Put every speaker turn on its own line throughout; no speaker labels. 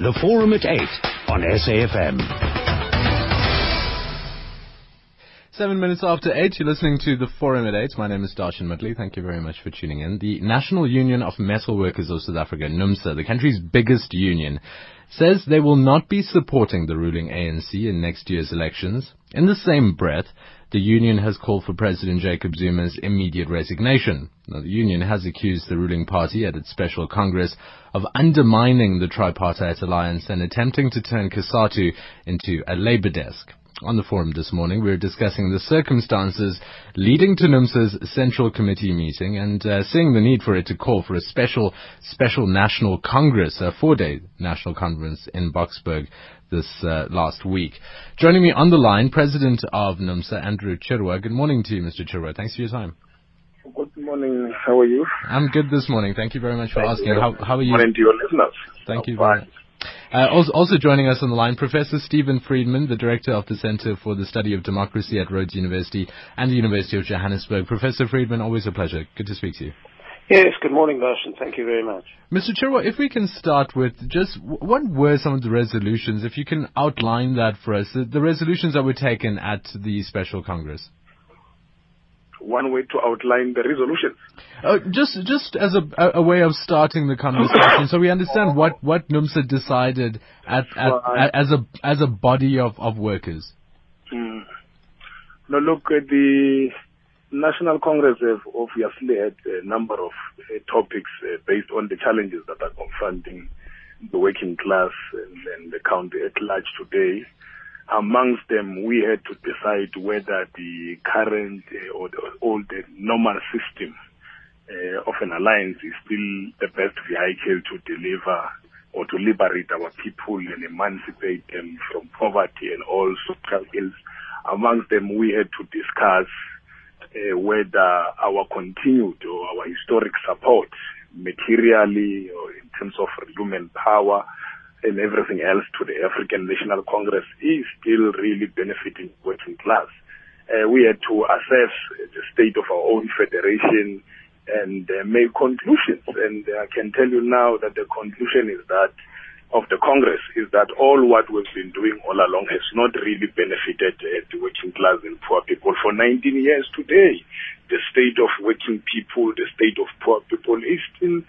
The Forum at 8 on SAFM.
Seven minutes after eight, you're listening to the Forum at Eight. My name is Darshan Mudley. Thank you very much for tuning in. The National Union of Metal Workers of South Africa, NUMSA, the country's biggest union, says they will not be supporting the ruling ANC in next year's elections. In the same breath, the union has called for President Jacob Zuma's immediate resignation. Now, the union has accused the ruling party at its special congress of undermining the tripartite alliance and attempting to turn COSATU into a labor desk. On the forum this morning, we are discussing the circumstances leading to NUMSA's Central Committee meeting and uh, seeing the need for it to call for a special, special national congress, a four-day national conference in Boksburg this uh, last week. Joining me on the line, President of NUMSA, Andrew Chirwa. Good morning to you, Mr. Chirwa. Thanks for your time.
Good morning. How are you?
I'm good this morning. Thank you very much for
Thank
asking.
you.
How, how are you?
Good Morning to your listeners.
Thank you very. Uh, also, also joining us on the line, Professor Stephen Friedman, the Director of the Center for the Study of Democracy at Rhodes University and the University of Johannesburg. Professor Friedman, always a pleasure. Good to speak to you.
Yes, good morning, Darshan. Thank you very much.
Mr. Chirwa, if we can start with just what were some of the resolutions, if you can outline that for us, the, the resolutions that were taken at the Special Congress.
One way to outline the resolutions.
Uh, just, just as a, a, a way of starting the conversation, so we understand what, what NUMSA decided at, at,
Right.
as a, as a body of, of workers.
Mm. Now look, uh, the National Congress have obviously had a number of uh, topics uh, based on the challenges that are confronting the working class and, and the county at large today. Amongst them, we had to decide whether the current uh, or the old normal system of an alliance is still the best vehicle to deliver or to liberate our people and emancipate them from poverty and all social ills. Amongst them, we had to discuss uh, whether our continued or our historic support, materially or in terms of human power and everything else to the African National Congress is still really benefiting working class. Uh, we had to assess the state of our own federation and uh, make conclusions. And I can tell you now that the conclusion is that of the Congress is that all what we've been doing all along has not really benefited uh, the working class and poor people. For 19 years today, the state of working people, the state of poor people is still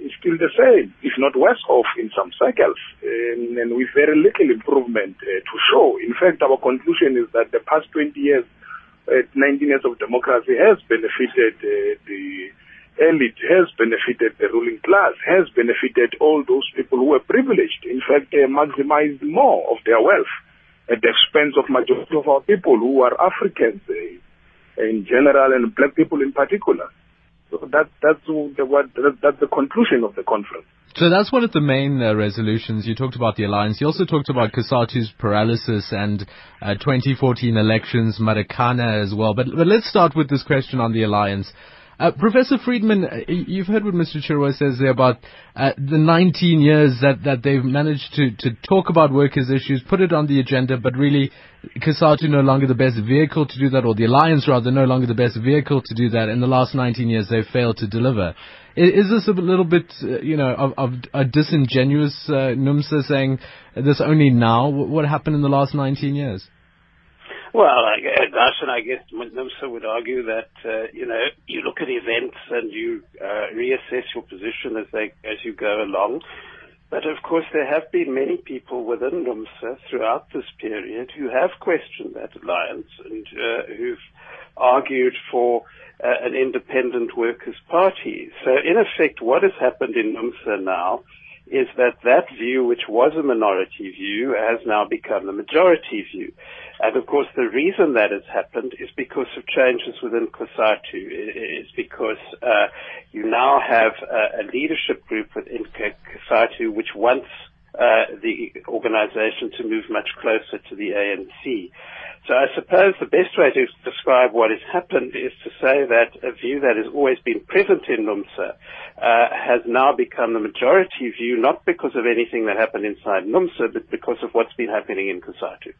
is still the same, if not worse off in some circles, and, and with very little improvement uh, to show. In fact, our conclusion is that the past 20 years, uh, 19 years of democracy has benefited uh, the elite, has benefited the ruling class, has benefited all those people who were privileged. In fact, they maximized more of their wealth at the expense of majority of our people who are Africans uh, in general and black people in particular. So that, that's the, what, that's the conclusion of the conference.
So that's one of the main uh, resolutions. You talked about the alliance. You also talked about COSATU's paralysis and uh, 2014 elections, Marikana as well. But, but let's start with this question on the alliance. Uh, Professor Friedman, uh, you've heard what Mr. Chirwa says there about uh, the 19 years that, that they've managed to, to talk about workers' issues, put it on the agenda, but really COSATU no longer the best vehicle to do that, or the alliance rather no longer the best vehicle to do that. In the last 19 years, they've failed to deliver. Is this a little bit, uh, you know, of, of a disingenuous uh, NUMSA saying this only now? What happened in the last 19 years?
Well, I, gu- Darshan, I guess NUMSA would argue that, uh, you know, you look at events and you uh, reassess your position as they as you go along. But of course, there have been many people within NUMSA throughout this period who have questioned that alliance and uh, who've argued for uh, an independent workers' party. So, in effect, what has happened in NUMSA now is that that view, which was a minority view, has now become the majority view. And of course, the reason that has happened is because of changes within COSATU. It is because uh, you now have a, a leadership group within COSATU which wants uh, the organization to move much closer to the ANC. So I suppose the best way to describe what has happened is to say that a view that has always been present in NUMSA uh, has now become the majority view, not because of anything that happened inside NUMSA, but because of what's been happening in COSATU.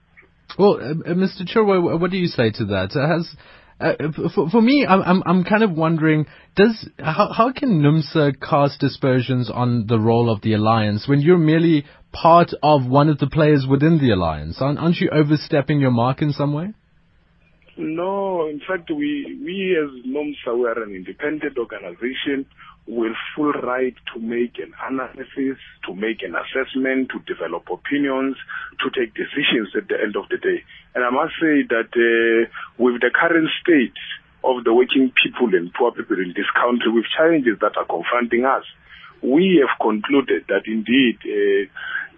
Well, uh, uh, Mr. Chirwa, what do you say to that? Uh, has Uh, for, for me, I'm, I'm, I'm kind of wondering, does how, how can NUMSA cast dispersions on the role of the alliance when you're merely part of one of the players within the alliance? Aren't, aren't you overstepping your mark in some way?
No, in fact, we we as NUMSA we are an independent organization with full right to make an analysis, to make an assessment, to develop opinions, to take decisions at the end of the day. And I must say that uh, with the current state of the working people and poor people in this country, with challenges that are confronting us, we have concluded that indeed uh,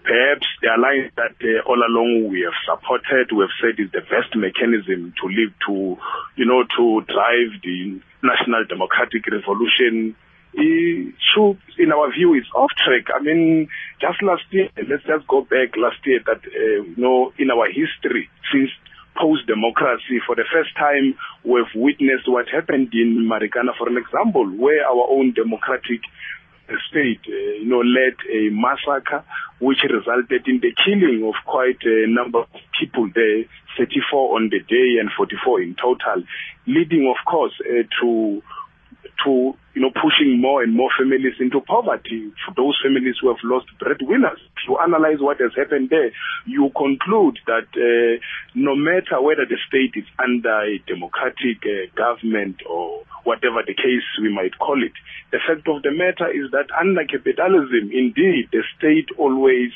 perhaps the alliance that uh, all along we have supported, we have said is the best mechanism to live to, you know, to drive the national democratic revolution should, in our view, is off track. I mean, just last year, let's just go back last year that, uh, you know, in our history, since post-democracy, for the first time, we've witnessed what happened in Marikana, for an example, where our own democratic state, uh, you know, led a massacre which resulted in the killing of quite a number of people there, 34 on the day and 44 in total, leading, of course, uh, to to you know pushing more and more families into poverty for those families who have lost breadwinners. If you analyze what has happened there, you conclude that uh, no matter whether the state is under a democratic uh, government or whatever the case we might call it, the fact of the matter is that under capitalism, indeed, the state always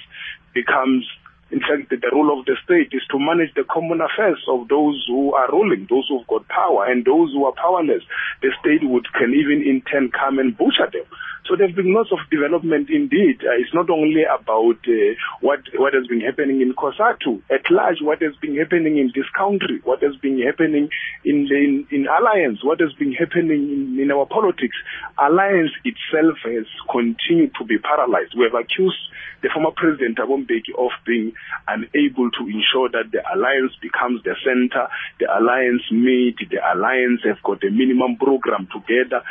becomes in fact, the role of the state is to manage the common affairs of those who are ruling, those who've got power, and those who are powerless. The state would can even in turn come and butcher them. So there's been lots of development indeed. Uh, it's not only about uh, what what has been happening in COSATU, at large, what has been happening in this country, what has been happening in in, in alliance, what has been happening in, in our politics. Alliance itself has continued to be paralyzed. We have accused the former president Thabo Mbeki of being unable to ensure that the alliance becomes the center, the alliance meet, the alliance have got a minimum program together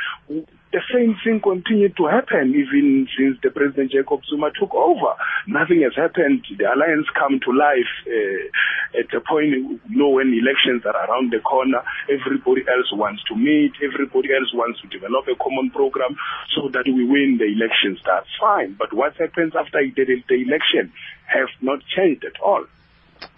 the same thing continued to happen even since the President Jacob Zuma took over. Nothing has happened. The alliance come to life uh, at a point, you know, when elections are around the corner, everybody else wants to meet, everybody else wants to develop a common program so that we win the elections. That's fine. But what happens after the, the election has not changed at all.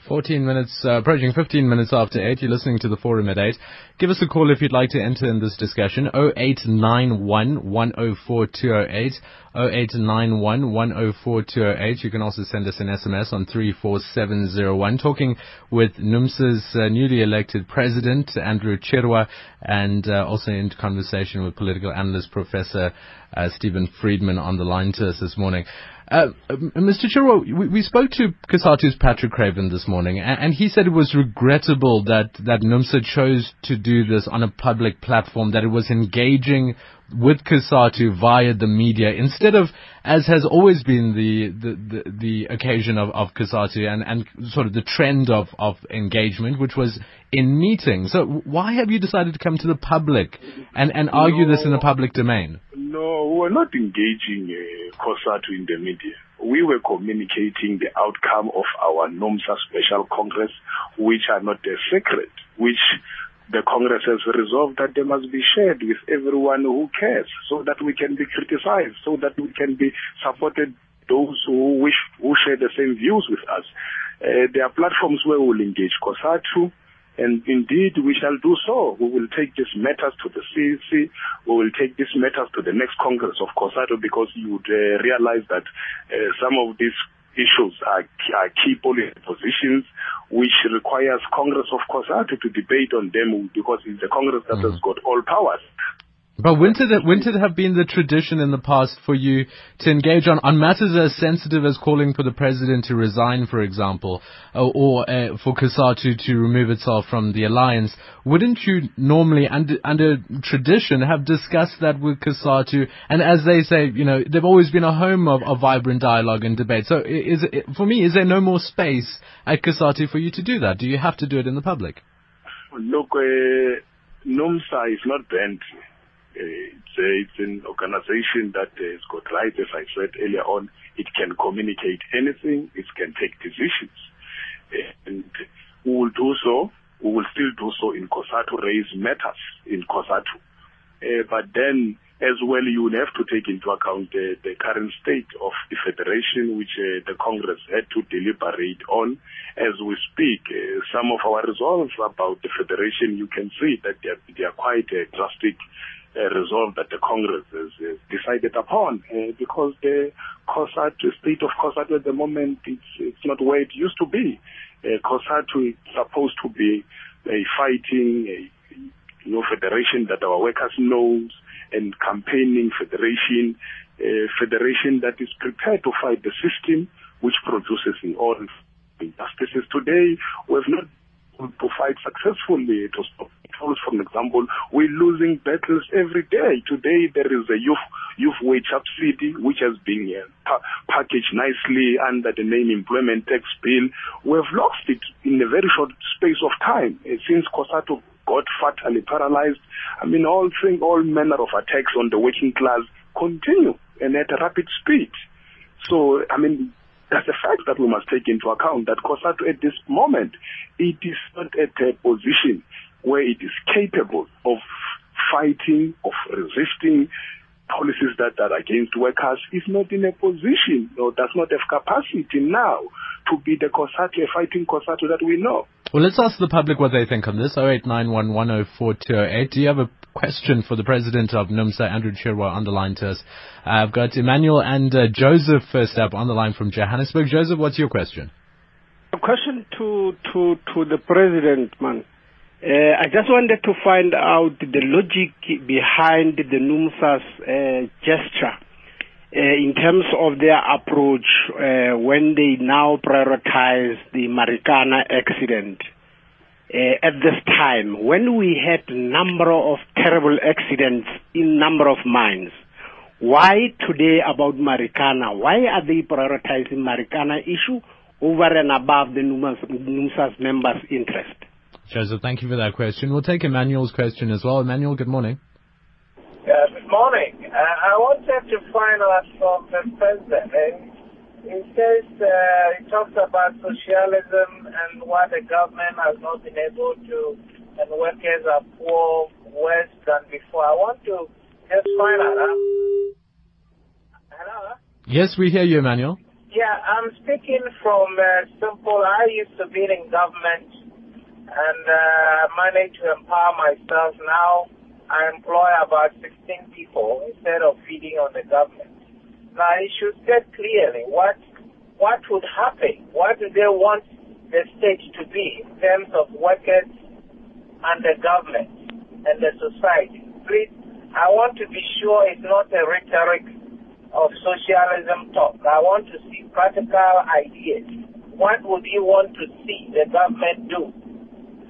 14 minutes, uh, approaching 15 minutes after 8. You're listening to the forum at 8. Give us a call if you'd like to enter in this discussion. 0891 104 208. 0891 104 208. You can also send us an SMS on 34701. Talking with NUMSA's uh, newly elected president, Andrew Chirwa, and uh, also in conversation with political analyst Professor uh, Stephen Friedman on the line to us this morning. Uh, Mr. Chirwa, we, we, spoke to COSATU's Patrick Craven this morning, and, and, he said it was regrettable that, that NUMSA chose to do this on a public platform, that it was engaging with COSATU via the media instead of, as has always been the, the, the, the occasion of, of COSATU and, and sort of the trend of, of engagement, which was in meetings. So why have you decided to come to the public and, and argue no, this in the public domain?
No, we're not engaging uh, COSATU in the media. We were communicating the outcome of our NUMSA Special Congress, which are not a secret, which the Congress has resolved that they must be shared with everyone who cares so that we can be criticized, so that we can be supported those who wish, who share the same views with us. Uh, there are platforms where we will engage COSATU, and indeed, we shall do so. We will take these matters to the CEC. We will take these matters to the next Congress of COSATU because you would uh, realize that uh, some of these issues are, are key policy positions which requires Congress of course, COSATU to debate on them because it's the Congress that mm-hmm. has got all powers.
But wouldn't it, it have been the tradition in the past for you to engage on, on matters as sensitive as calling for the president to resign, for example, or, or uh, for COSATU to remove itself from the alliance? Wouldn't you normally, under, under tradition, have discussed that with COSATU? And as they say, you know, they've always been a home of, of vibrant dialogue and debate. So is it, for me, is there no more space at COSATU for you to do that? Do you have to do it in the public?
Look, uh, NUMSA is not banned it's, it's an organization that has got rights, as I said earlier on. It can communicate anything. It can take decisions. And we will do so we will still do so in COSATU, raise matters in COSATU. Uh, but then as well, you will have to take into account the, the current state of the federation, which uh, the Congress had to deliberate on. As we speak, uh, some of our resolves about the federation, you can see that they are, they are quite uh, drastic uh, resolve that the Congress has, has decided upon uh, because the COSATU, state of COSATU at the moment, it's, it's not where it used to be. Uh, COSATU is supposed to be a fighting, a, you know, federation that our workers knows and campaigning federation, a federation that is prepared to fight the system which produces all injustices. Today, we have not to fight successfully to stop tolls, for example. We're losing battles every day. Today there is a youth youth wage subsidy which has been uh, pa- packaged nicely under the name employment tax bill. We have lost it in a very short space of time uh, since COSATU got fatally paralyzed. I mean, all thing, all manner of attacks on the working class continue and at a rapid speed. So, I mean, that's a fact that we must take into account that COSATU at this moment, it is not at a position where it is capable of fighting, of resisting policies that are against workers, is not in a position or does not have capacity now to be the COSATU, a fighting COSATU that we know.
Well, let's ask the public what they think on this. 0891104208. Do you have a question for the president of NUMSA, Andrew Chirwa, on the line to us? Uh, I've got Emmanuel and uh, Joseph first up on the line from Johannesburg. Joseph, what's your question?
A question to to to the president, man. Uh, I just wanted to find out the logic behind the NUMSA's uh, gesture uh, in terms of their approach uh, when they now prioritize the Marikana accident. Uh, at this time, when we had a number of terrible accidents in number of mines, why today about Marikana? Why are they prioritizing Marikana issue over and above the NUMSA's members' interest?
Joseph, thank you for that question. We'll take Emmanuel's question as well. Emmanuel, good morning.
Yeah, good morning. Uh, I wanted to find out from the president. Says uh, he talks about socialism and what the government has not been able to, and workers are poor worse than before. I want to just find out. Hello.
Yes, we hear you, Emmanuel.
Yeah, I'm speaking from uh, simple. I used to be in government and uh, managed to empower myself. Now I employ about 16 people instead of feeding on the government. It should state clearly what what would happen. What do they want the state to be in terms of workers and the government and the society? Please, I want to be sure it's not a rhetoric of socialism talk. I want to see practical ideas. What would you want to see the government do?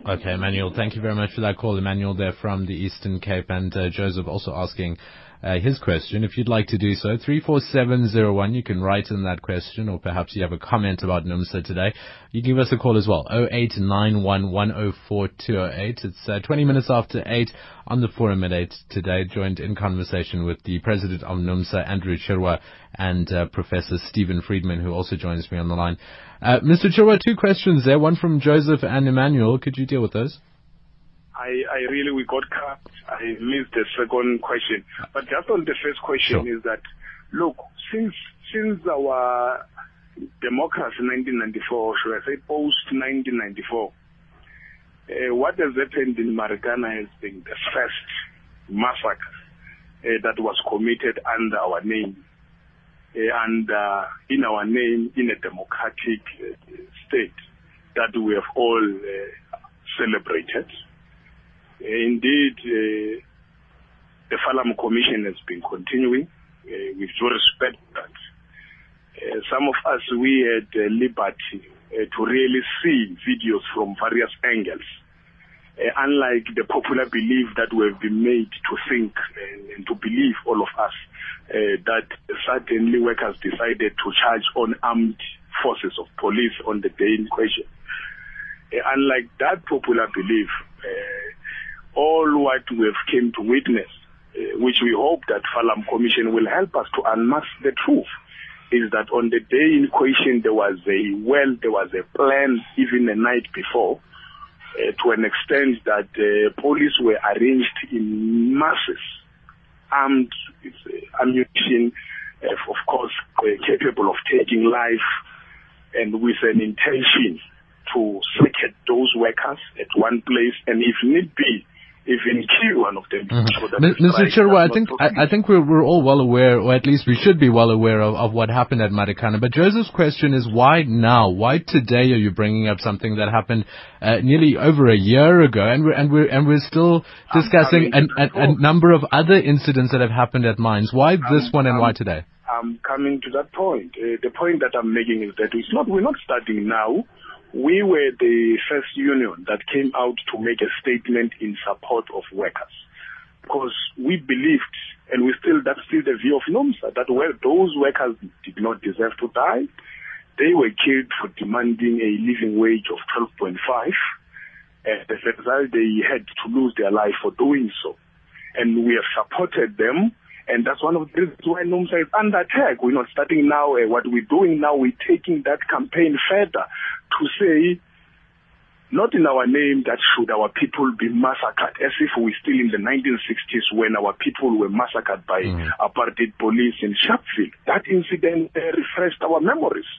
Okay, Emmanuel, thank you very much for that call. Emmanuel there from the Eastern Cape and uh, Joseph also asking uh, his question. If you'd like to do so, 34701, you can write in that question or perhaps you have a comment about NUMSA today. You give us a call as well, 0891104208. It's uh, 20 minutes after 8 on the forum at 8 today, joined in conversation with the president of NUMSA, Andrew Chirwa, and uh, Professor Stephen Friedman, who also joins me on the line. Uh, Mr. Chirwa, two questions there, one from Joseph and Emmanuel. Could you deal with those?
I, I really, we got cut. I missed the second question. But just on the first question
Sure.
is that, look, since, since our democracy in 1994, should I say post 1994, uh, what has happened in Marikana has been the first massacre uh, that was committed under our name. Uh, and uh, in our name, in a democratic uh, state that we have all uh, celebrated. Uh, Indeed, uh, the Farlam Commission has been continuing uh, with due respect that uh, some of us, we had uh, liberty uh, to really see videos from various angles. Unlike the popular belief that we have been made to think and, and to believe, all of us, that certainly workers decided to charge on armed forces of police on the day in question. Unlike that popular belief, all what we have came to witness, uh, which we hope that Farlam Commission will help us to unmask the truth, is that on the day in question there was a well, there was a plan even the night before uh, to an extent that uh, police were arranged in masses, armed with uh, ammunition, uh, of course, uh, capable of taking life, and with an intention to second those workers at one place, and if need be, even kill one of them.
Mm-hmm. Mr. Chirwa, I think I, I, think we're, we're all well aware, or at least we should be well aware of, of what happened at Marikana. But Joseph's question is why now? Why today are you bringing up something that happened uh, nearly over a year ago, and we're and we're and we're still discussing a, a, number of other incidents that have happened at mines. Why this one and why today?
I'm coming to that point. Uh, the point that I'm making is that it's not we're not starting now we were the first union that came out to make a statement in support of workers. Because we believed, and we still, that's still the view of NUMSA, that well, those workers did not deserve to die. They were killed for demanding a living wage of 12.5. And as a result, they had to lose their life for doing so. And we have supported them and that's one of the reasons why NUMSA is under attack. We're not starting now. Uh, what we're doing now, we're taking that campaign further to say, not in our name that should our people be massacred, as if we're still in the 1960s when our people were massacred by mm. apartheid police in Sharpeville. That incident uh, refreshed our memories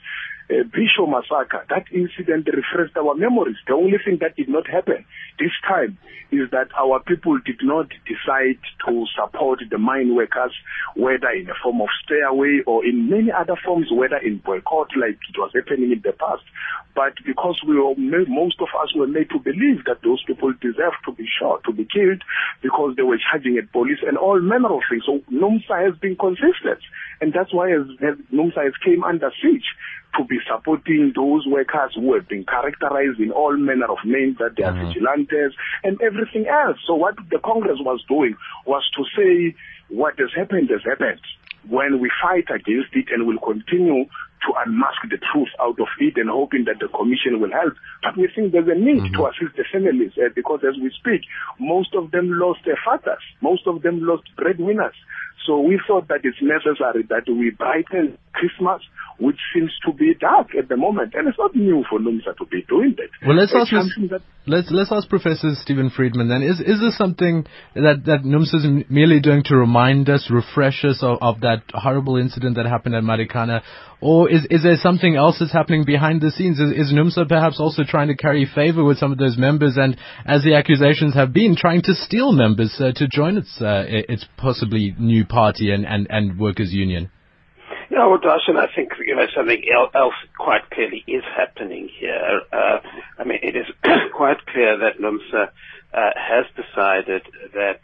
uh, Bisho massacre, that incident refreshed our memories. The only thing that did not happen this time is that our people did not decide to support the mine workers, whether in a form of stay away or in many other forms, whether in boycott like it was happening in the past. But because we were, most of us were made to believe that those people deserve to be shot, to be killed, because they were charging at police and all manner of things. So NUMSA has been consistent. And that's why as, as NUMSA has came under siege to be supporting those workers who have been characterized in all manner of names that they are mm-hmm. vigilantes and everything else. So what the Congress was doing was to say what has happened has happened. When we fight against it and will continue to unmask the truth out of it and hoping that the commission will help. But we think there's a need mm-hmm. to assist the families uh, because as we speak, most of them lost their fathers. Most of them lost breadwinners. So we thought that it's necessary that we brighten Christmas, which seems to be dark at the moment. And it's not new for NUMSA to be doing that.
Well, let's ask, that let's, let's ask Professor Stephen Friedman then. Is, is this something that, that NUMSA is merely doing to remind us, refresh us of, of that horrible incident that happened at Marikana? Or is, is there something else that's happening behind the scenes? Is, is NUMSA perhaps also trying to carry favor with some of those members and, as the accusations have been, trying to steal members uh, to join its, uh, its possibly new party and, and, and workers' union?
Yeah, well, Darshan, I think you know something else quite clearly is happening here. Uh, I mean, it is quite clear that NUMSA uh, has decided that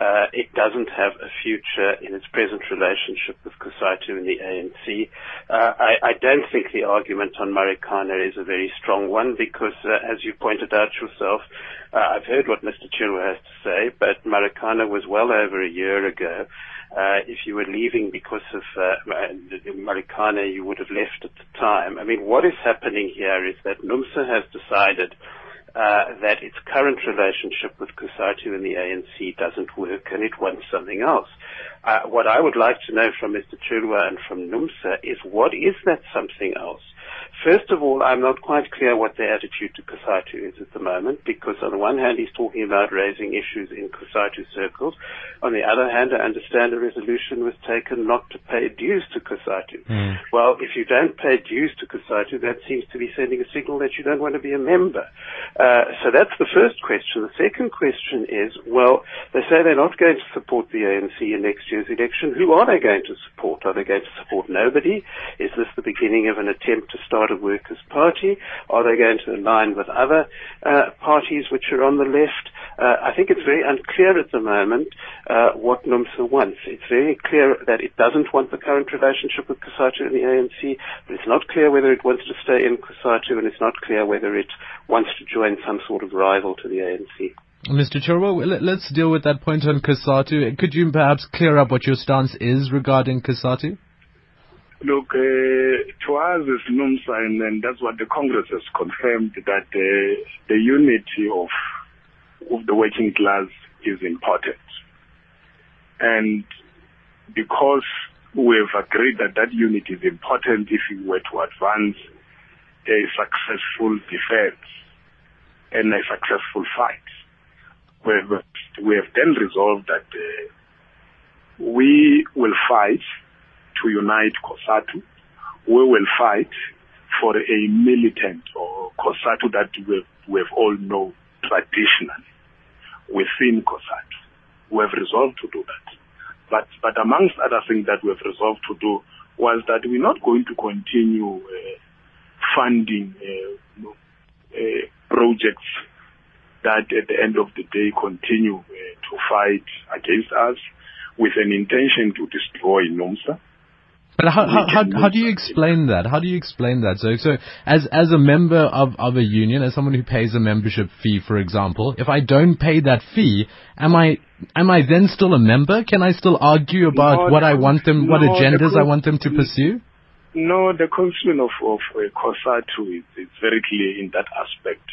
uh, it doesn't have a future in its present relationship with COSATU and the ANC. Uh, I, I, don't think the argument on Marikana is a very strong one because, uh, as you pointed out yourself, uh, I've heard what Mr. Chirwa has to say, but Marikana was well over a year ago. Uh, if you were leaving because of uh, Marikana, you would have left at the time. I mean, what is happening here is that NUMSA has decided uh, that its current relationship with COSATU and the ANC doesn't work and it wants something else. Uh, what I would like to know from Mr. Chirwa and from NUMSA is what is that something else? First of all, I'm not quite clear what the attitude to COSATU is at the moment, because on the one hand, he's talking about raising issues in COSATU circles. On the other hand, I understand a resolution was taken not to pay dues to COSATU. Mm. Well, if you don't pay dues to COSATU, that seems to be sending a signal that you don't want to be a member. Uh, so that's the first question. The second question is, well, they say they're not going to support the ANC in next year's election. Who are they going to support? Are they going to support nobody? Is this the beginning of an attempt to start a Workers' Party? Are they going to align with other uh, parties which are on the left? Uh, I think it's very unclear at the moment uh, what NUMSA wants. It's very clear that it doesn't want the current relationship with COSATU and the ANC, but it's not clear whether it wants to stay in COSATU, and it's not clear whether it wants to join some sort of rival to the ANC.
Mr. Chirwa, let's deal with that point on COSATU. Could you perhaps clear up what your stance is regarding COSATU?
Look, uh, to us as NUMSA, and, that's what the Congress has confirmed, that uh, the unity of, of the working class is important. And because we've agreed that that unity is important if we were to advance a successful defense and a successful fight. We have, we have then resolved that uh, we will fight to unite COSATU. We will fight for a militant or COSATU that we we have all known traditionally within COSATU. We have resolved to do that. But, but amongst other things that we have resolved to do was that we're not going to continue uh, funding uh, uh, projects that at the end of the day continue uh, to fight against us with an intention to destroy NUMSA.
But how, how, how, how, do you explain that? How do you explain that? So, so as, as a member of, of a union, as someone who pays a membership fee, for example, if I don't pay that fee, am I, am I then still a member? Can I still argue about no, what I want them, no, what agendas the I want them to pursue?
No, the constitution of, of uh, COSATU is, is very clear in that aspect.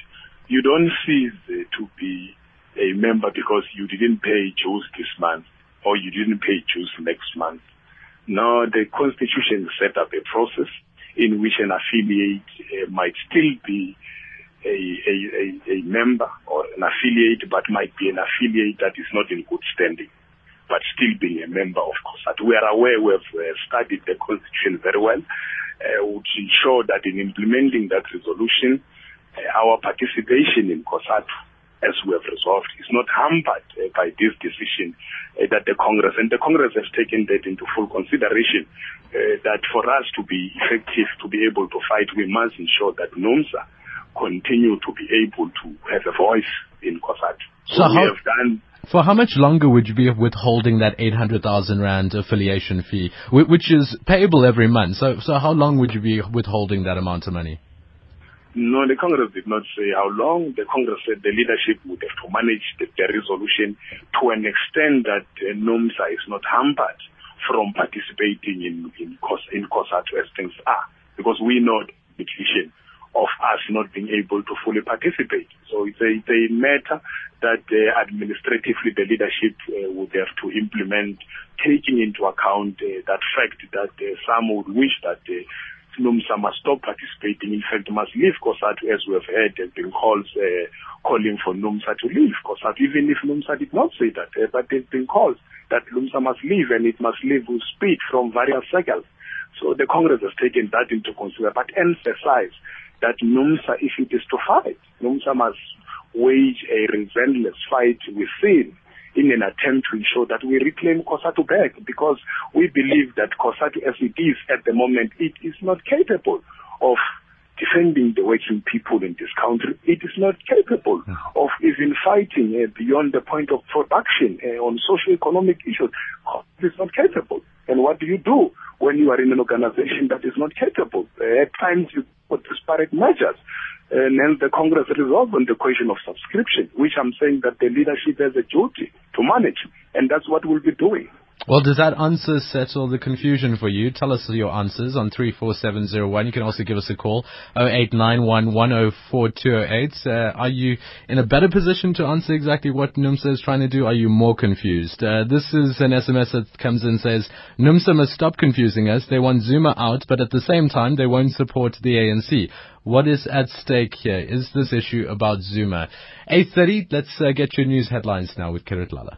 You don't cease uh, to be a member because you didn't pay dues this month or you didn't pay dues next month now, the Constitution set up a process in which an affiliate uh, might still be a, a, a, a, member or an affiliate, but might be an affiliate that is not in good standing, but still being a member of COSATU. We are aware, we have uh, studied the Constitution very well, uh, which ensure that in implementing that resolution, uh, our participation in COSATU as we have resolved, is not hampered uh, by this decision uh, that the Congress, and the Congress has taken that into full consideration, uh, that for us to be effective, to be able to fight, we must ensure that NUMSA continue to be able to have a voice in COSATU.
So, so how, have done for how much longer would you be withholding that 800,000 rand affiliation fee, which is payable every month? So, so how long would you be withholding that amount of money?
No, the Congress did not say how long. The Congress said the leadership would have to manage the, the resolution to an extent that uh, NUMSA is not hampered from participating in in, in COSATU as things are, because we know the decision of us not being able to fully participate. So it's a, it's a matter that uh, administratively the leadership uh, would have to implement, taking into account uh, that fact that uh, some would wish that NUMSA must stop participating. In fact, must leave COSATU, as we have heard, have been calls uh, calling for NUMSA to leave COSATU, even if NUMSA did not say that. Uh, but there have been calls that NUMSA must leave and it must leave with speed from various circles. So the Congress has taken that into consideration, but emphasize that NUMSA, if it is to fight, NUMSA must wage a relentless fight within in an attempt to ensure that we reclaim COSATU back because we believe that COSATU as it is at the moment, it is not capable of defending the working people in this country. It is not capable of even fighting uh, beyond the point of production uh, on socio-economic issues. It is not capable. And what do you do when you are in an organization that is not capable? Uh, at times you put disparate measures and then the Congress resolve on the question of subscription, which I'm saying that the leadership has a duty to manage, and that's what we'll be doing.
Well, does that answer settle the confusion for you? Tell us your answers on 34701. You can also give us a call, 0891104208. Uh, are you in a better position to answer exactly what NUMSA is trying to do? Are you more confused? Uh, this is an SMS that comes in and says, NUMSA must stop confusing us. They want Zuma out, but at the same time, they won't support the ANC. What is at stake here? Is this issue about Zuma? 8.30, let's uh, get your news headlines now with Kirit Lala.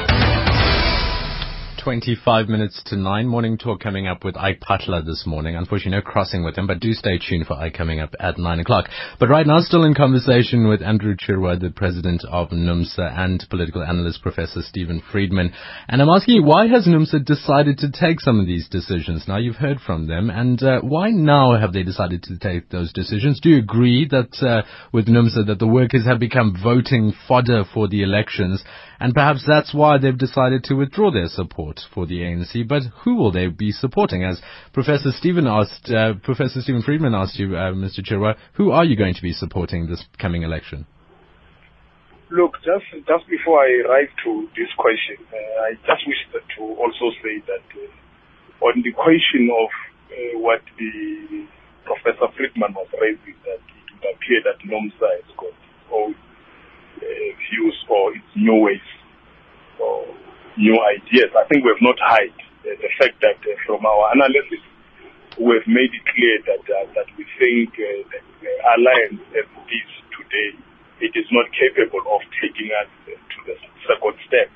25 minutes to 9. Morning talk coming up with Ike Patla this morning. Unfortunately, no crossing with him, but do stay tuned for Ike coming up at 9 o'clock. But right now, still in conversation with Andrew Chirwa, the president of NUMSA, and political analyst Professor Stephen Friedman. And I'm asking you, why has NUMSA decided to take some of these decisions? Now, you've heard from them, and uh, why now have they decided to take those decisions? Do you agree that uh, with NUMSA that the workers have become voting fodder for the elections? And perhaps that's why they've decided to withdraw their support for the ANC. But who will they be supporting? As Professor Stephen asked, uh, Professor Stephen Friedman asked you, uh, Mr. Chirwa, who are you going to be supporting this coming election?
Look, just just before I arrive to this question, uh, I just wish to also say that uh, on the question of uh, what the Professor Friedman was raising, that it would appear that NUMSA has got its own uh, views or its new ways or ideas. I think we have not hid uh, the fact that uh, from our analysis, we've made it clear that uh, that we think uh, the alliance as it is today, it is not capable of taking us to the second step.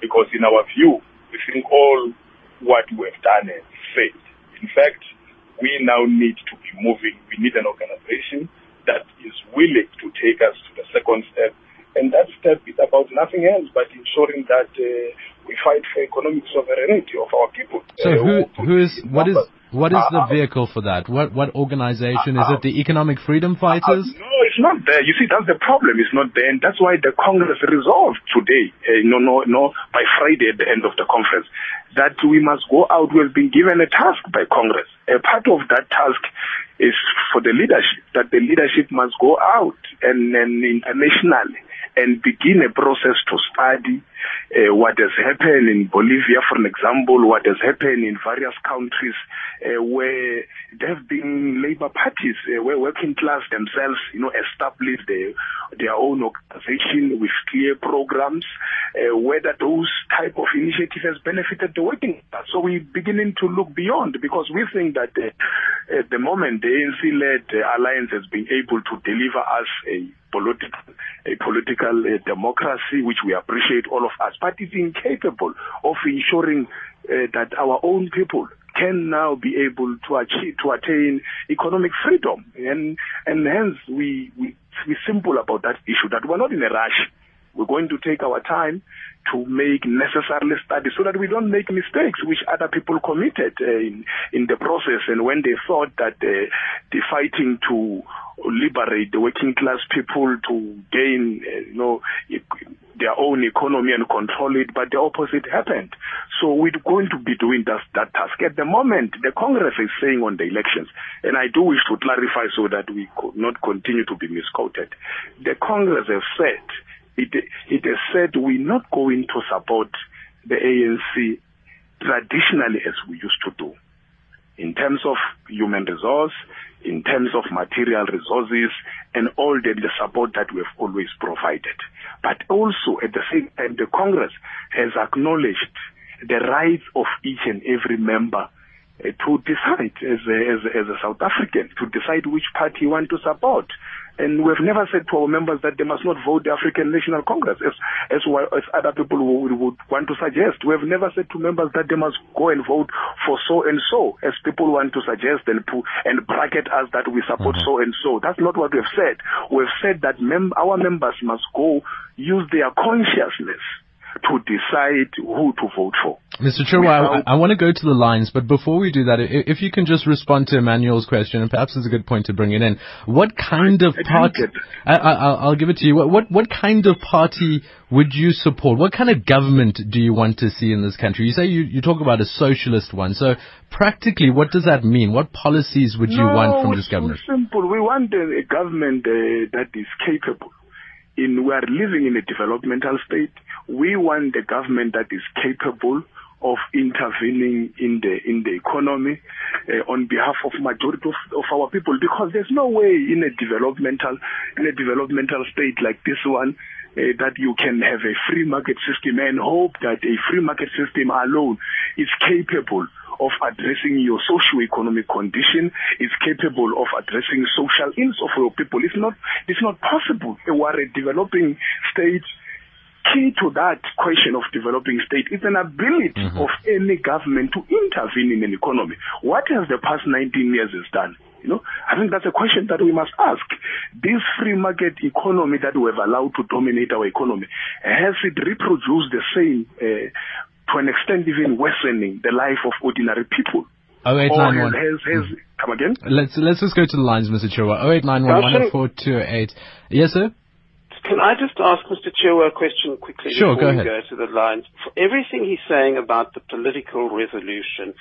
Because in our view, we think all what we've done has failed. In fact, we now need to be moving. We need an organization that is willing to take us to the second step. And that step is about nothing else but ensuring that uh, we fight for economic sovereignty of our people.
So
Uh,
who who is what is what is the
Uh,
vehicle for that? What what organization is it? The Economic Freedom Fighters?
Uh, no, it's not there. You see, that's the problem. It's not there, and that's why the Congress resolved today, uh, no, no, no, by Friday at the end of the conference, that we must go out. We've been given a task by Congress. A part of that task is for the leadership. That the leadership must go out and, and internationally and begin a process to study uh, what has happened in Bolivia, for example, what has happened in various countries uh, where there have been labor parties, uh, where working class themselves, you know, established their, their own organization with clear programs, whether those type of initiative has benefited the working class. So we're beginning to look beyond because we think that at the moment the ANC-led alliance has been able to deliver us a political, a political uh, democracy, which we appreciate all of us, but is incapable of ensuring uh, that our own people can now be able to achieve to attain economic freedom, and and hence we we we simple about that issue that we're not in a rush. We're going to take our time to make necessary studies so that we don't make mistakes which other people committed uh, in in the process and when they thought that uh, the fighting to liberate the working class people to gain uh, you know their own economy and control it but the opposite happened. So we're going to be doing that, that task. At the moment the congress is saying on the elections and i do wish to clarify so that we could not continue to be misquoted. The congress has said it, it has said we're not going to support the ANC traditionally as we used to do in terms of human resource, in terms of material resources, and all the, the support that we've always provided. But also, at the same time, the Congress has acknowledged the rights of each and every member uh, to decide as a, as, a, as a South African, to decide which party you want to support. And we've never said to our members that they must not vote the African National Congress, as as, as other people would, would want to suggest. We have never said to members that they must go and vote for so and so, as people want to suggest and pu- and bracket us that we support mm-hmm. so and so. That's not what we've said. We've said that mem- our members must go use their consciousness to decide who to vote for.
Mr. Chirwa, I, I want to go to the lines, but before we do that, i- if you can just respond to Emmanuel's question, and perhaps it's a good point to bring it in. What kind of party? I, I, I'll I'll give it to you. What, what what kind of party would you support? What kind of government do you want to see in this country? You say you, you talk about a socialist one. So practically, what does that mean? What policies would you
no,
want from this
it's
government?
simple. We want a, a government uh, that is capable. In we are living in a developmental state. We want a government that is capable of intervening in the in the economy uh, on behalf of majority of, of our people because there's no way in a developmental in a developmental state like this one uh, that you can have a free market system and hope that a free market system alone is capable of addressing your socio-economic condition, is capable of addressing social ills of your people. It's not, it's not possible. We are a developing state. Key to that question of developing state is an ability of any government to intervene in an economy. What has the past 19 years has done? You know, I think that's a question that we must ask. This free market economy that we have allowed to dominate our economy, has it reproduced the same, uh, to an extent even worsening the life of ordinary people?
Oh eight
Or
nine
has, has, has come again?
Let's let's just go to the lines, Mr. Chirwa. Oh eight nine one one four two eight. Yes, sir.
Can I just ask Mr. Chirwa a question quickly
Sure,
before
go
we
ahead.
go to the lines? For everything he's saying about the political resolution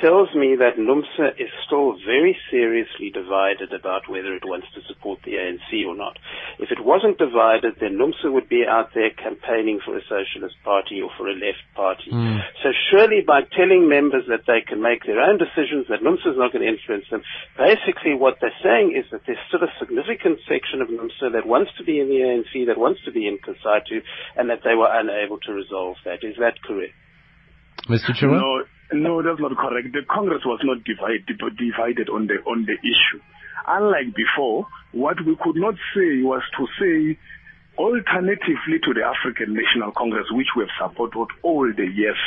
tells me that NUMSA is still very seriously divided about whether it wants to support the ANC or not. If it wasn't divided, then NUMSA would be out there campaigning for a socialist party or for a left party. Hmm. So surely by telling members that they can make their own decisions, that NUMSA is not going to influence them, basically what they're saying is that there's still a significant section of NUMSA that wants to be in the ANC, that wants to be in COSATU, and that they were unable to resolve that. Is that correct?
Mr. Chirwa?
No, No, that's not correct. The Congress was not divided, divided on the on the issue. Unlike before, what we could not say was to say Alternatively to the African National Congress, which we have supported all the years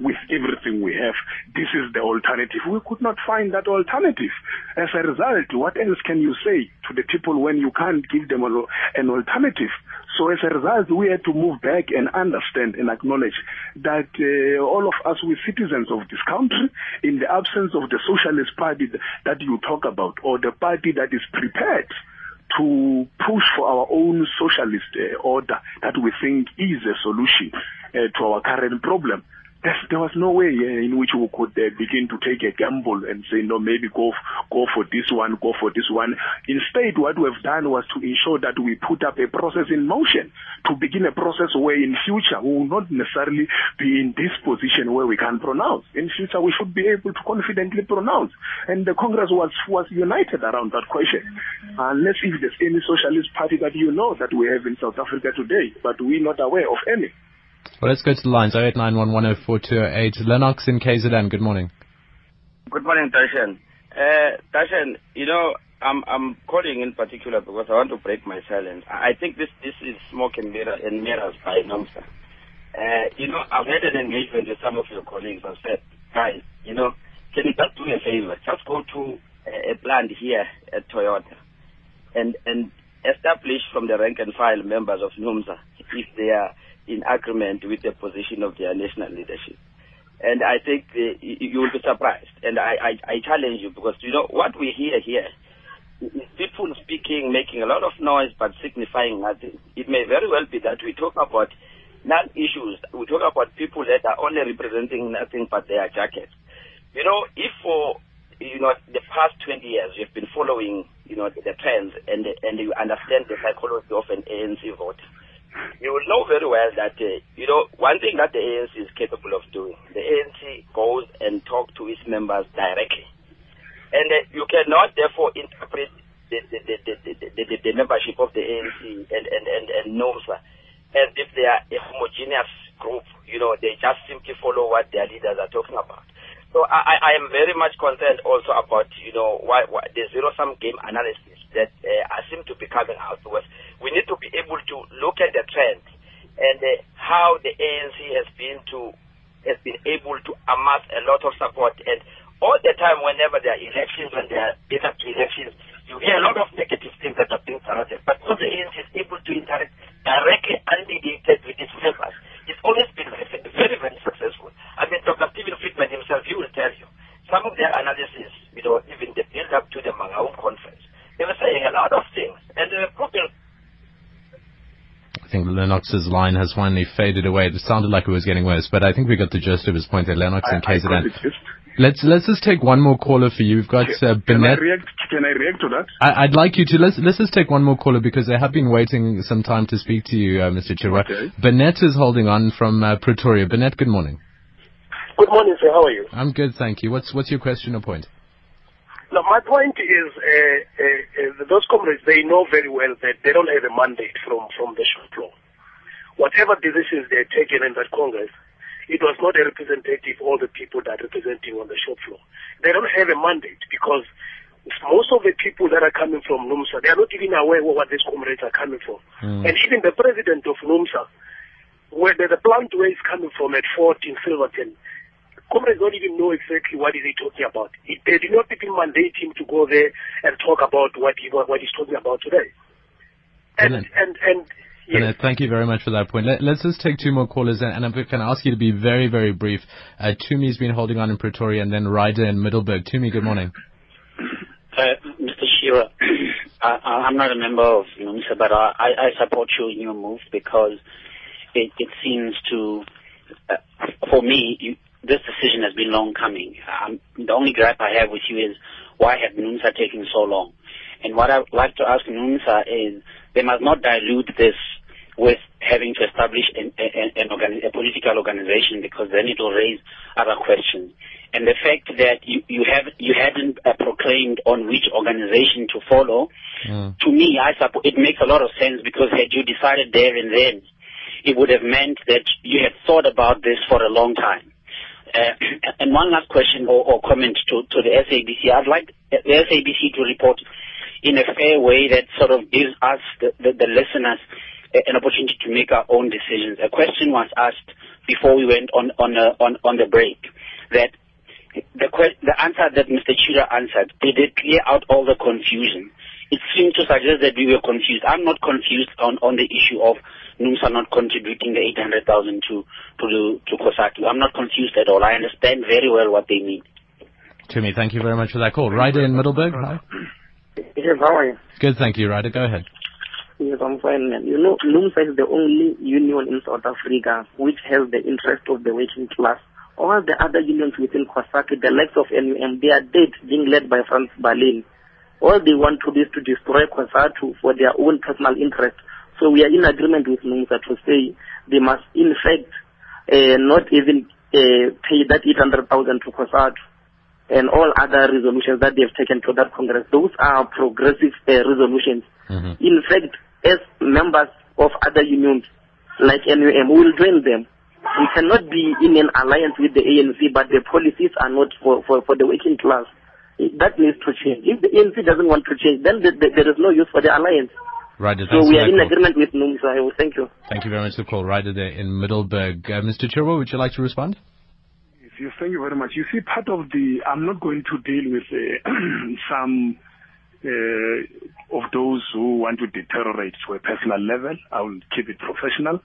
with everything we have, this is the alternative. We could not find that alternative. As a result, what else can you say to the people when you can't give them an alternative? So as a result, we had to move back and understand and acknowledge that uh, all of us, we citizens of this country, in the absence of the socialist party that you talk about, or the party that is prepared to push for our own socialist uh, order that we think is a solution uh, to our current problem. There was no way uh, in which we could uh, begin to take a gamble and say, no, maybe go go for this one, go for this one. Instead, what we've done was to ensure that we put up a process in motion to begin a process where in future we will not necessarily be in this position where we can pronounce. In future, we should be able to confidently pronounce. And the Congress was was united around that question. Unless if there's any socialist party that you know that we have in South Africa today, but we're not aware of any.
Well, let's go to the lines. 0891104208. Lennox in KZN. Good morning.
Good morning, Darshan. Uh, you know, I'm I'm calling in particular because I want to break my silence. I think this this is smoke and, mirror, and mirrors by NUMSA. Uh, you know, I've had an engagement with some of your colleagues. I've said, guys, you know, can you just do me a favor? Just go to a, a plant here at Toyota and and establish from the rank and file members of NUMSA if they are in agreement with the position of their national leadership. And I think uh, you will be surprised. And I, I, I challenge you because, you know, what we hear here people speaking, making a lot of noise, but signifying nothing. It may very well be that we talk about non-issues. We talk about people that are only representing nothing but their jackets. You know, if for, you know, the past 20 years you've been following, you know, the, the trends and, and you understand the psychology of an ANC voter, you will know very well that, uh, you know, one thing that the ANC is capable of doing, the ANC goes and talks to its members directly. And uh, you cannot therefore interpret the, the, the, the, the, the, the membership of the ANC and, and, and, and NUMSA as if they are a homogeneous group. You know, they just simply follow what their leaders are talking about. So I, I am very much concerned also about, you know, why, why the zero-sum game analysis that uh, I seem to be coming out with we need to be able to look at the trend and uh, how the ANC has been to has been able to amass a lot of support. And all the time, whenever there are elections, when there are better elections, you hear a lot of negative things that are being surrounded. But because the ANC is able to interact directly, unmediated with its members, it's always been very, very, very successful. I mean, Dr. Steven Friedman himself, he will tell you, some of their analysis, you know, even the build-up to the Mangaung conference, they were saying a lot of things. And the problem
I think Lennox's line has finally faded away. It sounded like it was getting worse, but I think we got the gist of his point there. Lennox and KZN. Let's let's just take one more caller for you. We've got uh,
can I react? Can I react to that?
I, would like you to. Let's let's just take one more caller because they have been waiting some time to speak to you, uh, Mr. Chirwa.
Okay.
Bennett is holding on from uh, Pretoria. Bennett, good morning.
Good morning, sir. How are you?
I'm good, thank you. What's what's your question or point?
Now, my point is, uh, uh, uh, those comrades, they know very well that they don't have a mandate from, from the shop floor. Whatever decisions they're taking in that Congress, it was not a representative of all the people that are representing on the shop floor. They don't have a mandate because most of the people that are coming from NUMSA, they are not even aware of what these comrades are coming from.
Mm.
And even the president of NUMSA, where the, the plant where he's coming from at 14 Silverton, comrades don't even know exactly what is he talking about. He, they did not even mandate him to go there and talk about what he what he's talking about today. And
Bennett.
and and yes.
Thank you very much for that point. Let, us just take two more callers, and, and I'm going to ask you to be very, very brief. Uh, Tumi's been holding on in Pretoria, and then Ryder in Middelburg. Tumi, good morning.
Uh, Mr. Chirwa, I, I'm not a member of NUMSA, but I, I support you in your move because it, it seems to, uh, for me, you, this decision has been long coming. Um, the only gripe I have with you is why have NUMSA taken so long? And what I would like to ask NUMSA is they must not dilute this with having to establish an, an, an organi- a political organization because then it will raise other questions. And the fact that you, you have you hadn't uh, proclaimed on which organization to follow,
Mm.
to me, I support it makes a lot of sense because had you decided there and then, it would have meant that you had thought about this for a long time. Uh, and one last question or, or comment to, to the SABC. I'd like the SABC to report in a fair way that sort of gives us, the, the, the listeners, an opportunity to make our own decisions. A question was asked before we went on on uh, on, on the break that the que- the answer that Mr. Chirwa answered did it clear out all the confusion? It seemed to suggest that we were confused. I'm not confused on, on the issue of NUMSA not contributing the 800,000 to to to COSATU. I'm not confused at all. I understand very well what they mean.
Tumi, thank you very much for that call. Ryder in Middelburg, hi.
Yes, how are you?
Good, thank you, Ryder. Go ahead.
Yes, I'm fine, man. You know, NUMSA is the only union in South Africa which has the interest of the working class. All the other unions within COSATU, the likes of NUM, they are dead, being led by Frans Baleni. All they want to do is to destroy COSATU for their own personal interest. So we are in agreement with NUMSA to say they must, in fact, uh, not even uh, pay that 800,000 to COSATU and all other resolutions that they have taken to that Congress. Those are progressive uh, resolutions.
Mm-hmm.
In fact, as members of other unions like NUM, we will join them. We cannot be in an alliance with the ANC, but the policies are not for, for, for the working class. That needs to change. If the ANC doesn't want to change, then the, the, there is no use for the alliance.
Right,
so we are in call. agreement with NUMSA. Thank you.
Thank you very much for the call. Ryder there in Middelburg. Uh, Mr. Chirwa, would you like to respond?
Yes, thank you very much. You see, part of the, I'm not going to deal with uh, some uh, of those who want to deteriorate to a personal level. I will keep it professional.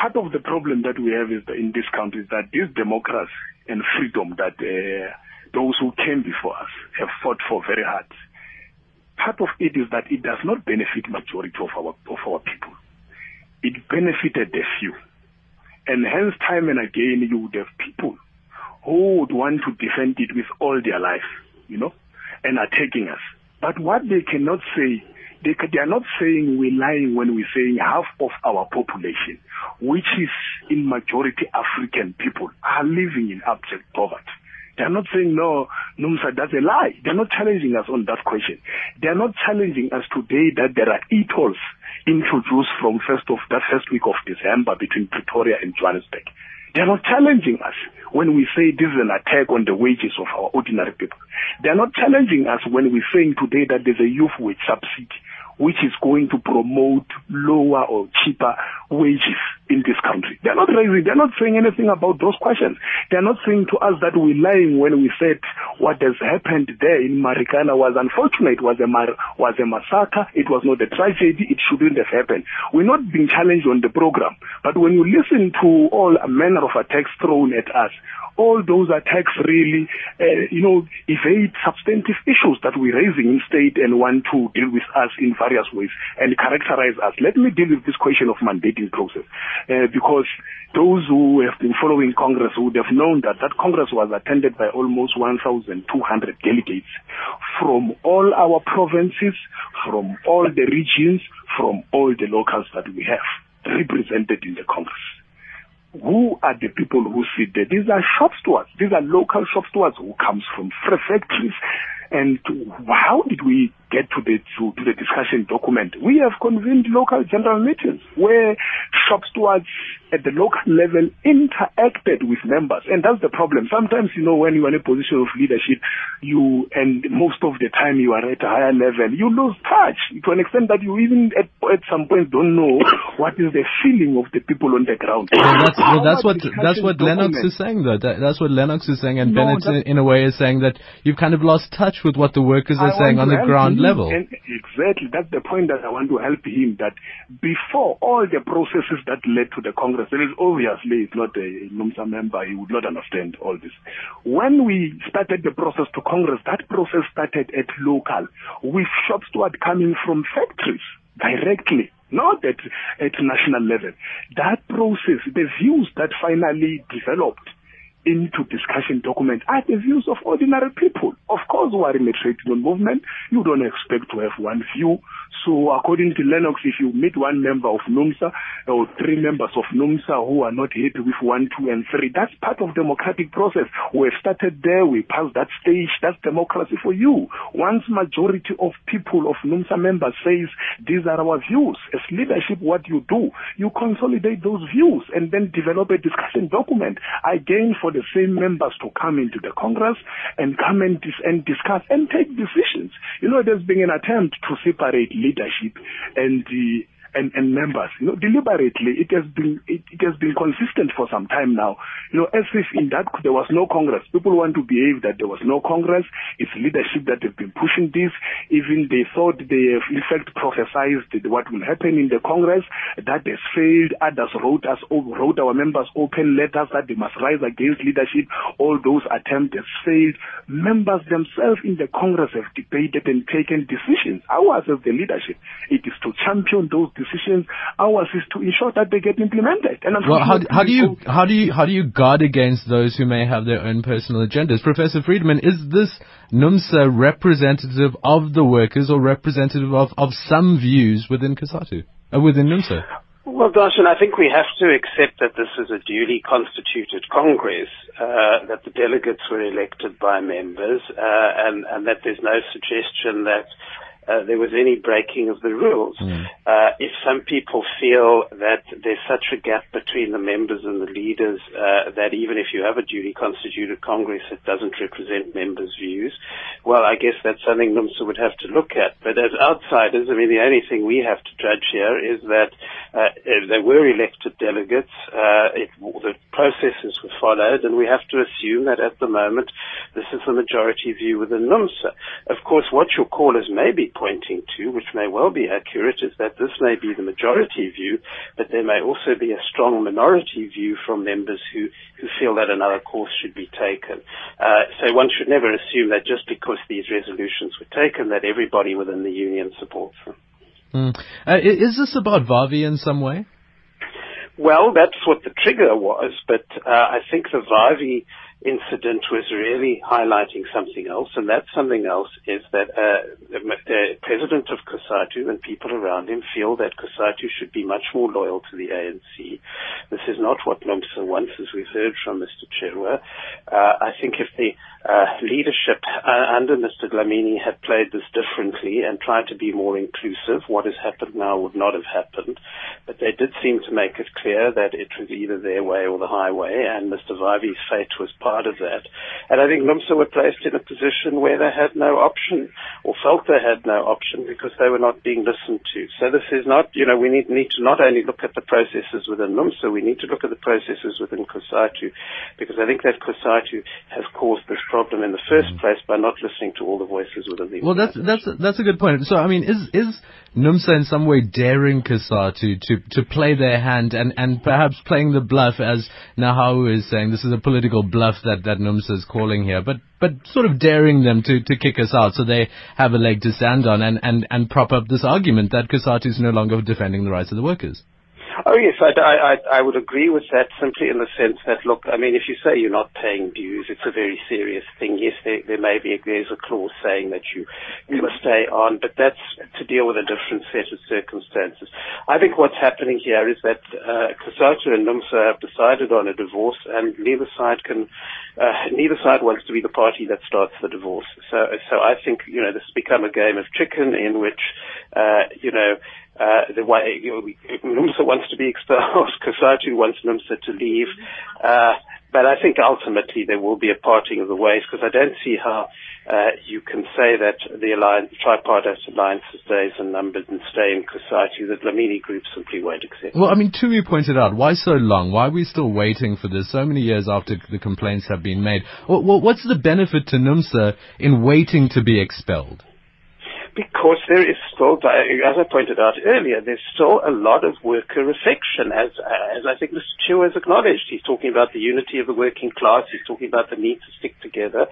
Part of the problem that we have is that in this country is that this democracy and freedom that uh, those who came before us have fought for very hard. Part of it is that it does not benefit majority of our of our people. It benefited a few. And hence time and again you would have people who would want to defend it with all their life, you know, and are taking us. But what they cannot say, they, they are not saying we're lying when we're saying half of our population, which is in majority African people, are living in abject poverty. They're not saying, no, NUMSA, that's a lie. They're not challenging us on that question. They're not challenging us today that there are e-tolls introduced from first of that first week of December between Pretoria and Johannesburg. They're not challenging us when we say this is an attack on the wages of our ordinary people. They're not challenging us when we're saying today that there's a youth wage subsidy which is going to promote lower or cheaper wages in this country. They're not raising, they're not saying anything about those questions. They're not saying to us that we're lying when we said what has happened there in Marikana was unfortunate, was a, mar- was a massacre, it was not a tragedy, it shouldn't have happened. We're not being challenged on the program, but when you listen to all manner of attacks thrown at us, all those attacks really, uh, you know, evade substantive issues that we're raising in state and want to deal with us in various ways and characterize us. Let me deal with this question of mandating process, uh, because those who have been following Congress would have known that that Congress was attended by almost 1,200 delegates from all our provinces, from all the regions, from all the locals that we have represented in the Congress who are the people who sit there? These are shop stewards. These are local shop stewards who comes from factories. And how did we get to the to, to the discussion document? We have convened local general meetings where shop stewards at the local level interacted with members, and that's the problem. Sometimes, you know, when you're in a position of leadership, you and most of the time you are at a higher level, you lose touch to an extent that you even at, at some point don't know what is the feeling of the people on the ground.
Well, that's, well, that's what that's what document. Lennox is saying, though. That, that's what Lennox is saying, and no, Bennett, in a way, is saying that you've kind of lost touch with what the workers are I saying on the ground
him,
level.
exactly, that's the point that I want to help him. That before all the processes that led to the Congress there is obviously it's not a NUMSA member. He would not understand all this. When we started the process to Congress, that process started at local with shop steward coming from factories directly not at, at national level. That process, the views that finally developed into discussion documents are the views of ordinary people. Of course, who are in a trade union movement, you don't expect to have one view. So according to Lennox, if you meet one member of NUMSA or three members of NUMSA who are not happy with one, two, and three, that's part of democratic process. We've started there. We passed that stage. That's democracy for you. Once majority of people of NUMSA members says these are our views, as leadership, what you do, you consolidate those views and then develop a discussion document again for the same members to come into the Congress and come and, dis- and discuss and take decisions. You know, there's been an attempt to separate leadership and the and, and members. You know, deliberately, it has been it, it has been consistent for some time now. You know, as if in that there was no Congress. People want to behave that there was no Congress. It's leadership that have been pushing this. Even they thought they have in fact prophesied what will happen in the Congress. That has failed. Others wrote us wrote our members open letters that they must rise against leadership. All those attempts have failed. Members themselves in the Congress have debated and taken decisions. Ours as the leadership, it is to champion those decisions. Ours is to ensure that they get implemented. And
well, how, how do you how do you how do you guard against those who may have their own personal agendas, Professor Friedman? Is this NUMSA representative of the workers or representative of, of some views within COSATU, uh, within NUMSA?
Well, Darshan, I think we have to accept that this is a duly constituted Congress, uh, that the delegates were elected by members, uh, and, and that there's no suggestion that uh, there was any breaking of the rules. Mm. Uh, if some people feel that there's such a gap between the members and the leaders uh, that even if you have a duly constituted Congress, it doesn't represent members' views, well, I guess that's something NUMSA would have to look at. But as outsiders, I mean, the only thing we have to judge here is that uh, there were elected delegates, uh, it, the processes were followed, and we have to assume that at the moment this is the majority view within NUMSA. Of course, what your callers may be pointing to, which may well be accurate, is that this may be the majority view, but there may also be a strong minority view from members who, who feel that another course should be taken. Uh, so one should never assume that just because these resolutions were taken, that everybody within the union supports them.
Mm. Uh, is this about Vavi in some way?
Well, that's what the trigger was, but uh, I think the Vavi incident was really highlighting something else, and that something else is that uh, the, president of COSATU and people around him feel that COSATU should be much more loyal to the ANC. This is not what NUMSA wants, as we've heard from Mr. Chirwa. Uh, I think if the uh, leadership uh, under Mr. Dlamini had played this differently and tried to be more inclusive, what has happened now would not have happened. But they did seem to make it clear that it was either their way or the highway, and Mr. Vavi's fate was part of that. And I think NUMSA were placed in a position where they had no option, or felt they had no option, because they were not being listened to. So this is not, you know, we need, need to not only look at the processes within NUMSA, we need to look at the processes within COSATU, because I think that COSATU has caused this problem in the first mm. place by not listening to all the voices within the
Well, that's that's that's a good point. So, I mean, is is NUMSA in some way daring COSATU to to to play their hand and and perhaps playing the bluff, as Nahau is saying, this is a political bluff that that NUMSA is calling here, but but sort of daring them to to kick us out so they have a leg to stand on and and and prop up this argument that COSATU is no longer defending the rights of the workers.
Oh yes, I, I, I would agree with that simply in the sense that look, I mean, if you say you're not paying dues, it's a very serious thing. Yes, there, there may be a, there's a clause saying that you can stay on, but that's to deal with a different set of circumstances. I think what's happening here is that uh, COSATU and NUMSA have decided on a divorce, and neither side can, uh, neither side wants to be the party that starts the divorce. So, so I think you know this has become a game of chicken in which, uh, you know uh, the way NUMSA wants to be expelled, COSATU wants NUMSA to leave. Uh, but I think ultimately there will be a parting of the ways because I don't see how uh, you can say that the alliance, tripartite alliance stays in numbers and stay in COSATU. The Dlamini group simply won't accept.
Well, I mean, Tumi pointed out, why so long? Why are we still waiting for this so many years after the complaints have been made? What's the benefit to NUMSA in waiting to be expelled?
Because there is still, as I pointed out earlier, there's still a lot of worker affection, as as I think Mr. Chirwa has acknowledged. He's talking about the unity of the working class. He's talking about the need to stick together.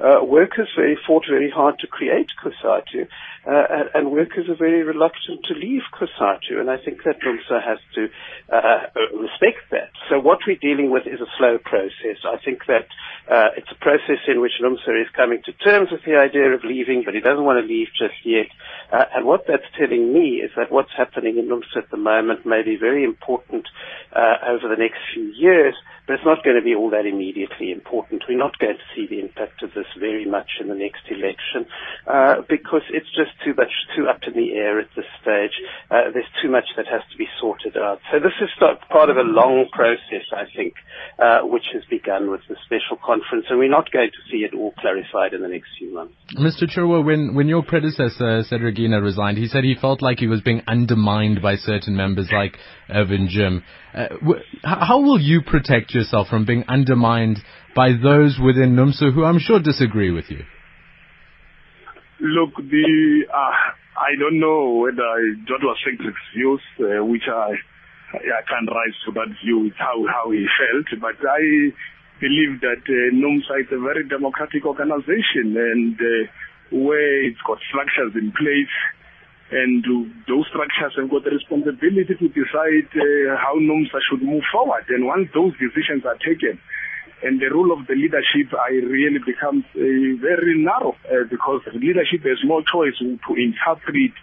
Uh, workers very fought very hard to create COSATU, uh, and, workers are very reluctant to leave COSATU, and I think that NUMSA has to uh, respect that. So what we're dealing with is a slow process. I think that uh, it's a process in which NUMSA is coming to terms with the idea of leaving, but he doesn't want to leave just yet. Uh, and what that's telling me is that what's happening in NUMSA at the moment may be very important uh, over the next few years, but it's not going to be all that immediately important. We're not going to see the impact of this very much in the next election uh, because it's just too much too up in the air at this stage. Uh, there's too much that has to be sorted out. So this is part of a long process, I think, uh, which has begun with the special conference, and we're not going to see it all clarified in the next few months.
Mr. Chirwa, when when your predecessor Cedric Gina resigned, he said he felt like he was being undermined by certain members like Irvin Jim. Uh, how will you protect yourself from being undermined by those within NUMSA who I'm sure disagree with you?
Look, the uh, I don't know whether that was Cedric's views, uh, which I I can't rise to that view. It's how how he felt, but I believe that uh, NUMSA is a very democratic organization and uh, where it's got structures in place and those structures have got the responsibility to decide uh, how NUMSA should move forward. And once those decisions are taken, and the role of the leadership I really becomes uh, very narrow uh, because leadership has no choice to interpret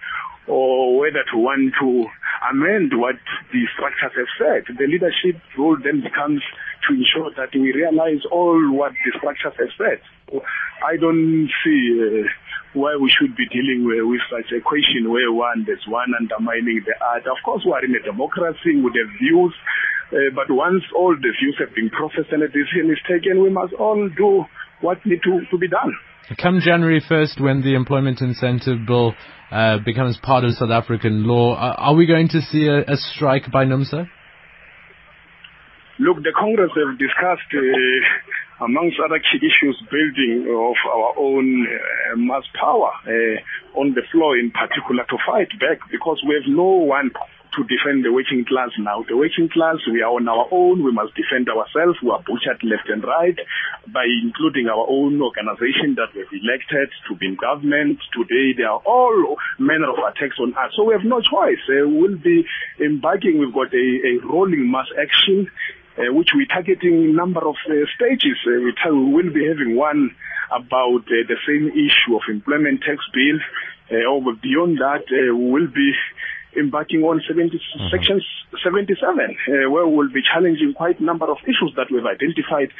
or whether to want to amend what the structures have said. The leadership role then becomes to ensure that we realize all what the structures have said. I don't see uh, why we should be dealing with, with such a question where one there's one undermining the other. Of course, we are in a democracy with the views, uh, but once all the views have been processed and a decision is taken, we must all do what needs to, to be done.
Come January 1st, when the Employment Incentive Bill uh, becomes part of South African law, uh, are we going to see a, a strike by NUMSA?
Look, the Congress have discussed uh, amongst other key issues, building of our own uh, mass power uh, on the floor in particular to fight back because we have no one to defend the working class now. The working class, we are on our own. We must defend ourselves. We are butchered left and right by including our own organization that we've elected to be in government. Today, there are all manner of attacks on us. So we have no choice. Uh, we'll be embarking. We've got a, a rolling mass action uh, which we're targeting number of uh, stages. Uh, we, will be having one about uh, the same issue of employment tax bill. Uh, over beyond that, uh, we will be embarking on 70, mm-hmm. section 77, uh, where we'll be challenging quite a number of issues that we've identified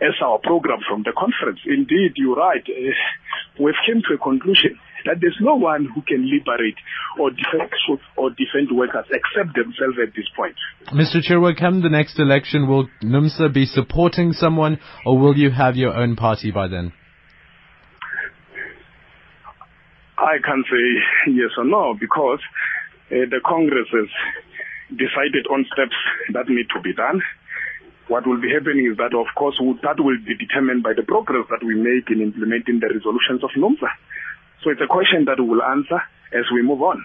as our program from the conference. Indeed, you're right. Uh, we've come to a conclusion that there's no one who can liberate or defend or defend workers except themselves at this point.
Mr. Chirwa, come the next election, will NUMSA be supporting someone or will you have your own party by then?
I can't say yes or no because uh, the Congress has decided on steps that need to be done. What will be happening is that, of course, that will be determined by the progress that we make in implementing the resolutions of NUMSA. So it's a question that we will answer as we move on.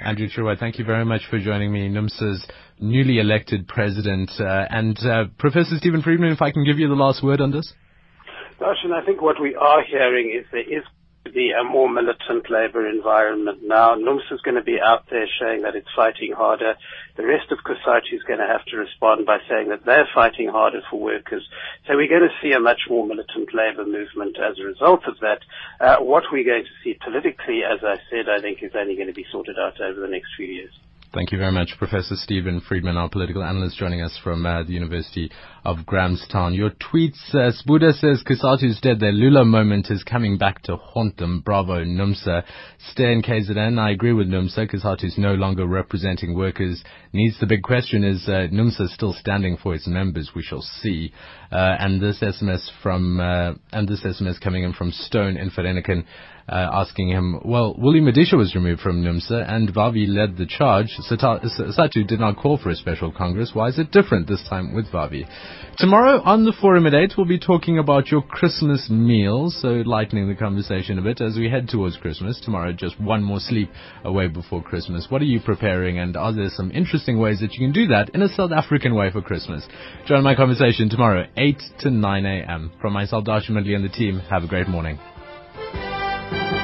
Andrew Chirwa, thank you very much for joining me, NUMSA's newly elected president. Uh, and uh, Professor Steven Friedman, if I can give you the last word on this.
Darshan, I think what we are hearing is there is to be a more militant labour environment now. NUMSA is going to be out there saying that it's fighting harder. The rest of COSATU is going to have to respond by saying that they're fighting harder for workers. So we're going to see a much more militant labour movement as a result of that. Uh, what we're going to see politically, as I said, I think is only going to be sorted out over the next few years.
Thank you very much, Professor Steven Friedman, our political analyst, joining us from uh, the University of Grahamstown. Your tweets, uh, Buddha says COSATU's dead. Their Lula moment is coming back to haunt them. Bravo, NUMSA. Stay in KZN. I agree with NUMSA. COSATU is no longer representing workers. Needs the big question is uh, NUMSA still standing for its members. We shall see. Uh, and this SMS from uh, and this SMS coming in from Stone in uh, Uh, asking him, well, William Madisha was removed from NUMSA and Vavi led the charge. Satu did not call for a special Congress. Why is it different this time with Vavi? Tomorrow on the forum at 8, we'll be talking about your Christmas meals, so lightening the conversation a bit as we head towards Christmas. Tomorrow, just one more sleep away before Christmas. What are you preparing and are there some interesting ways that you can do that in a South African way for Christmas? Join my conversation tomorrow, 8 to 9 a.m. From myself, Darshan Medley and the team, have a great morning. Thank you.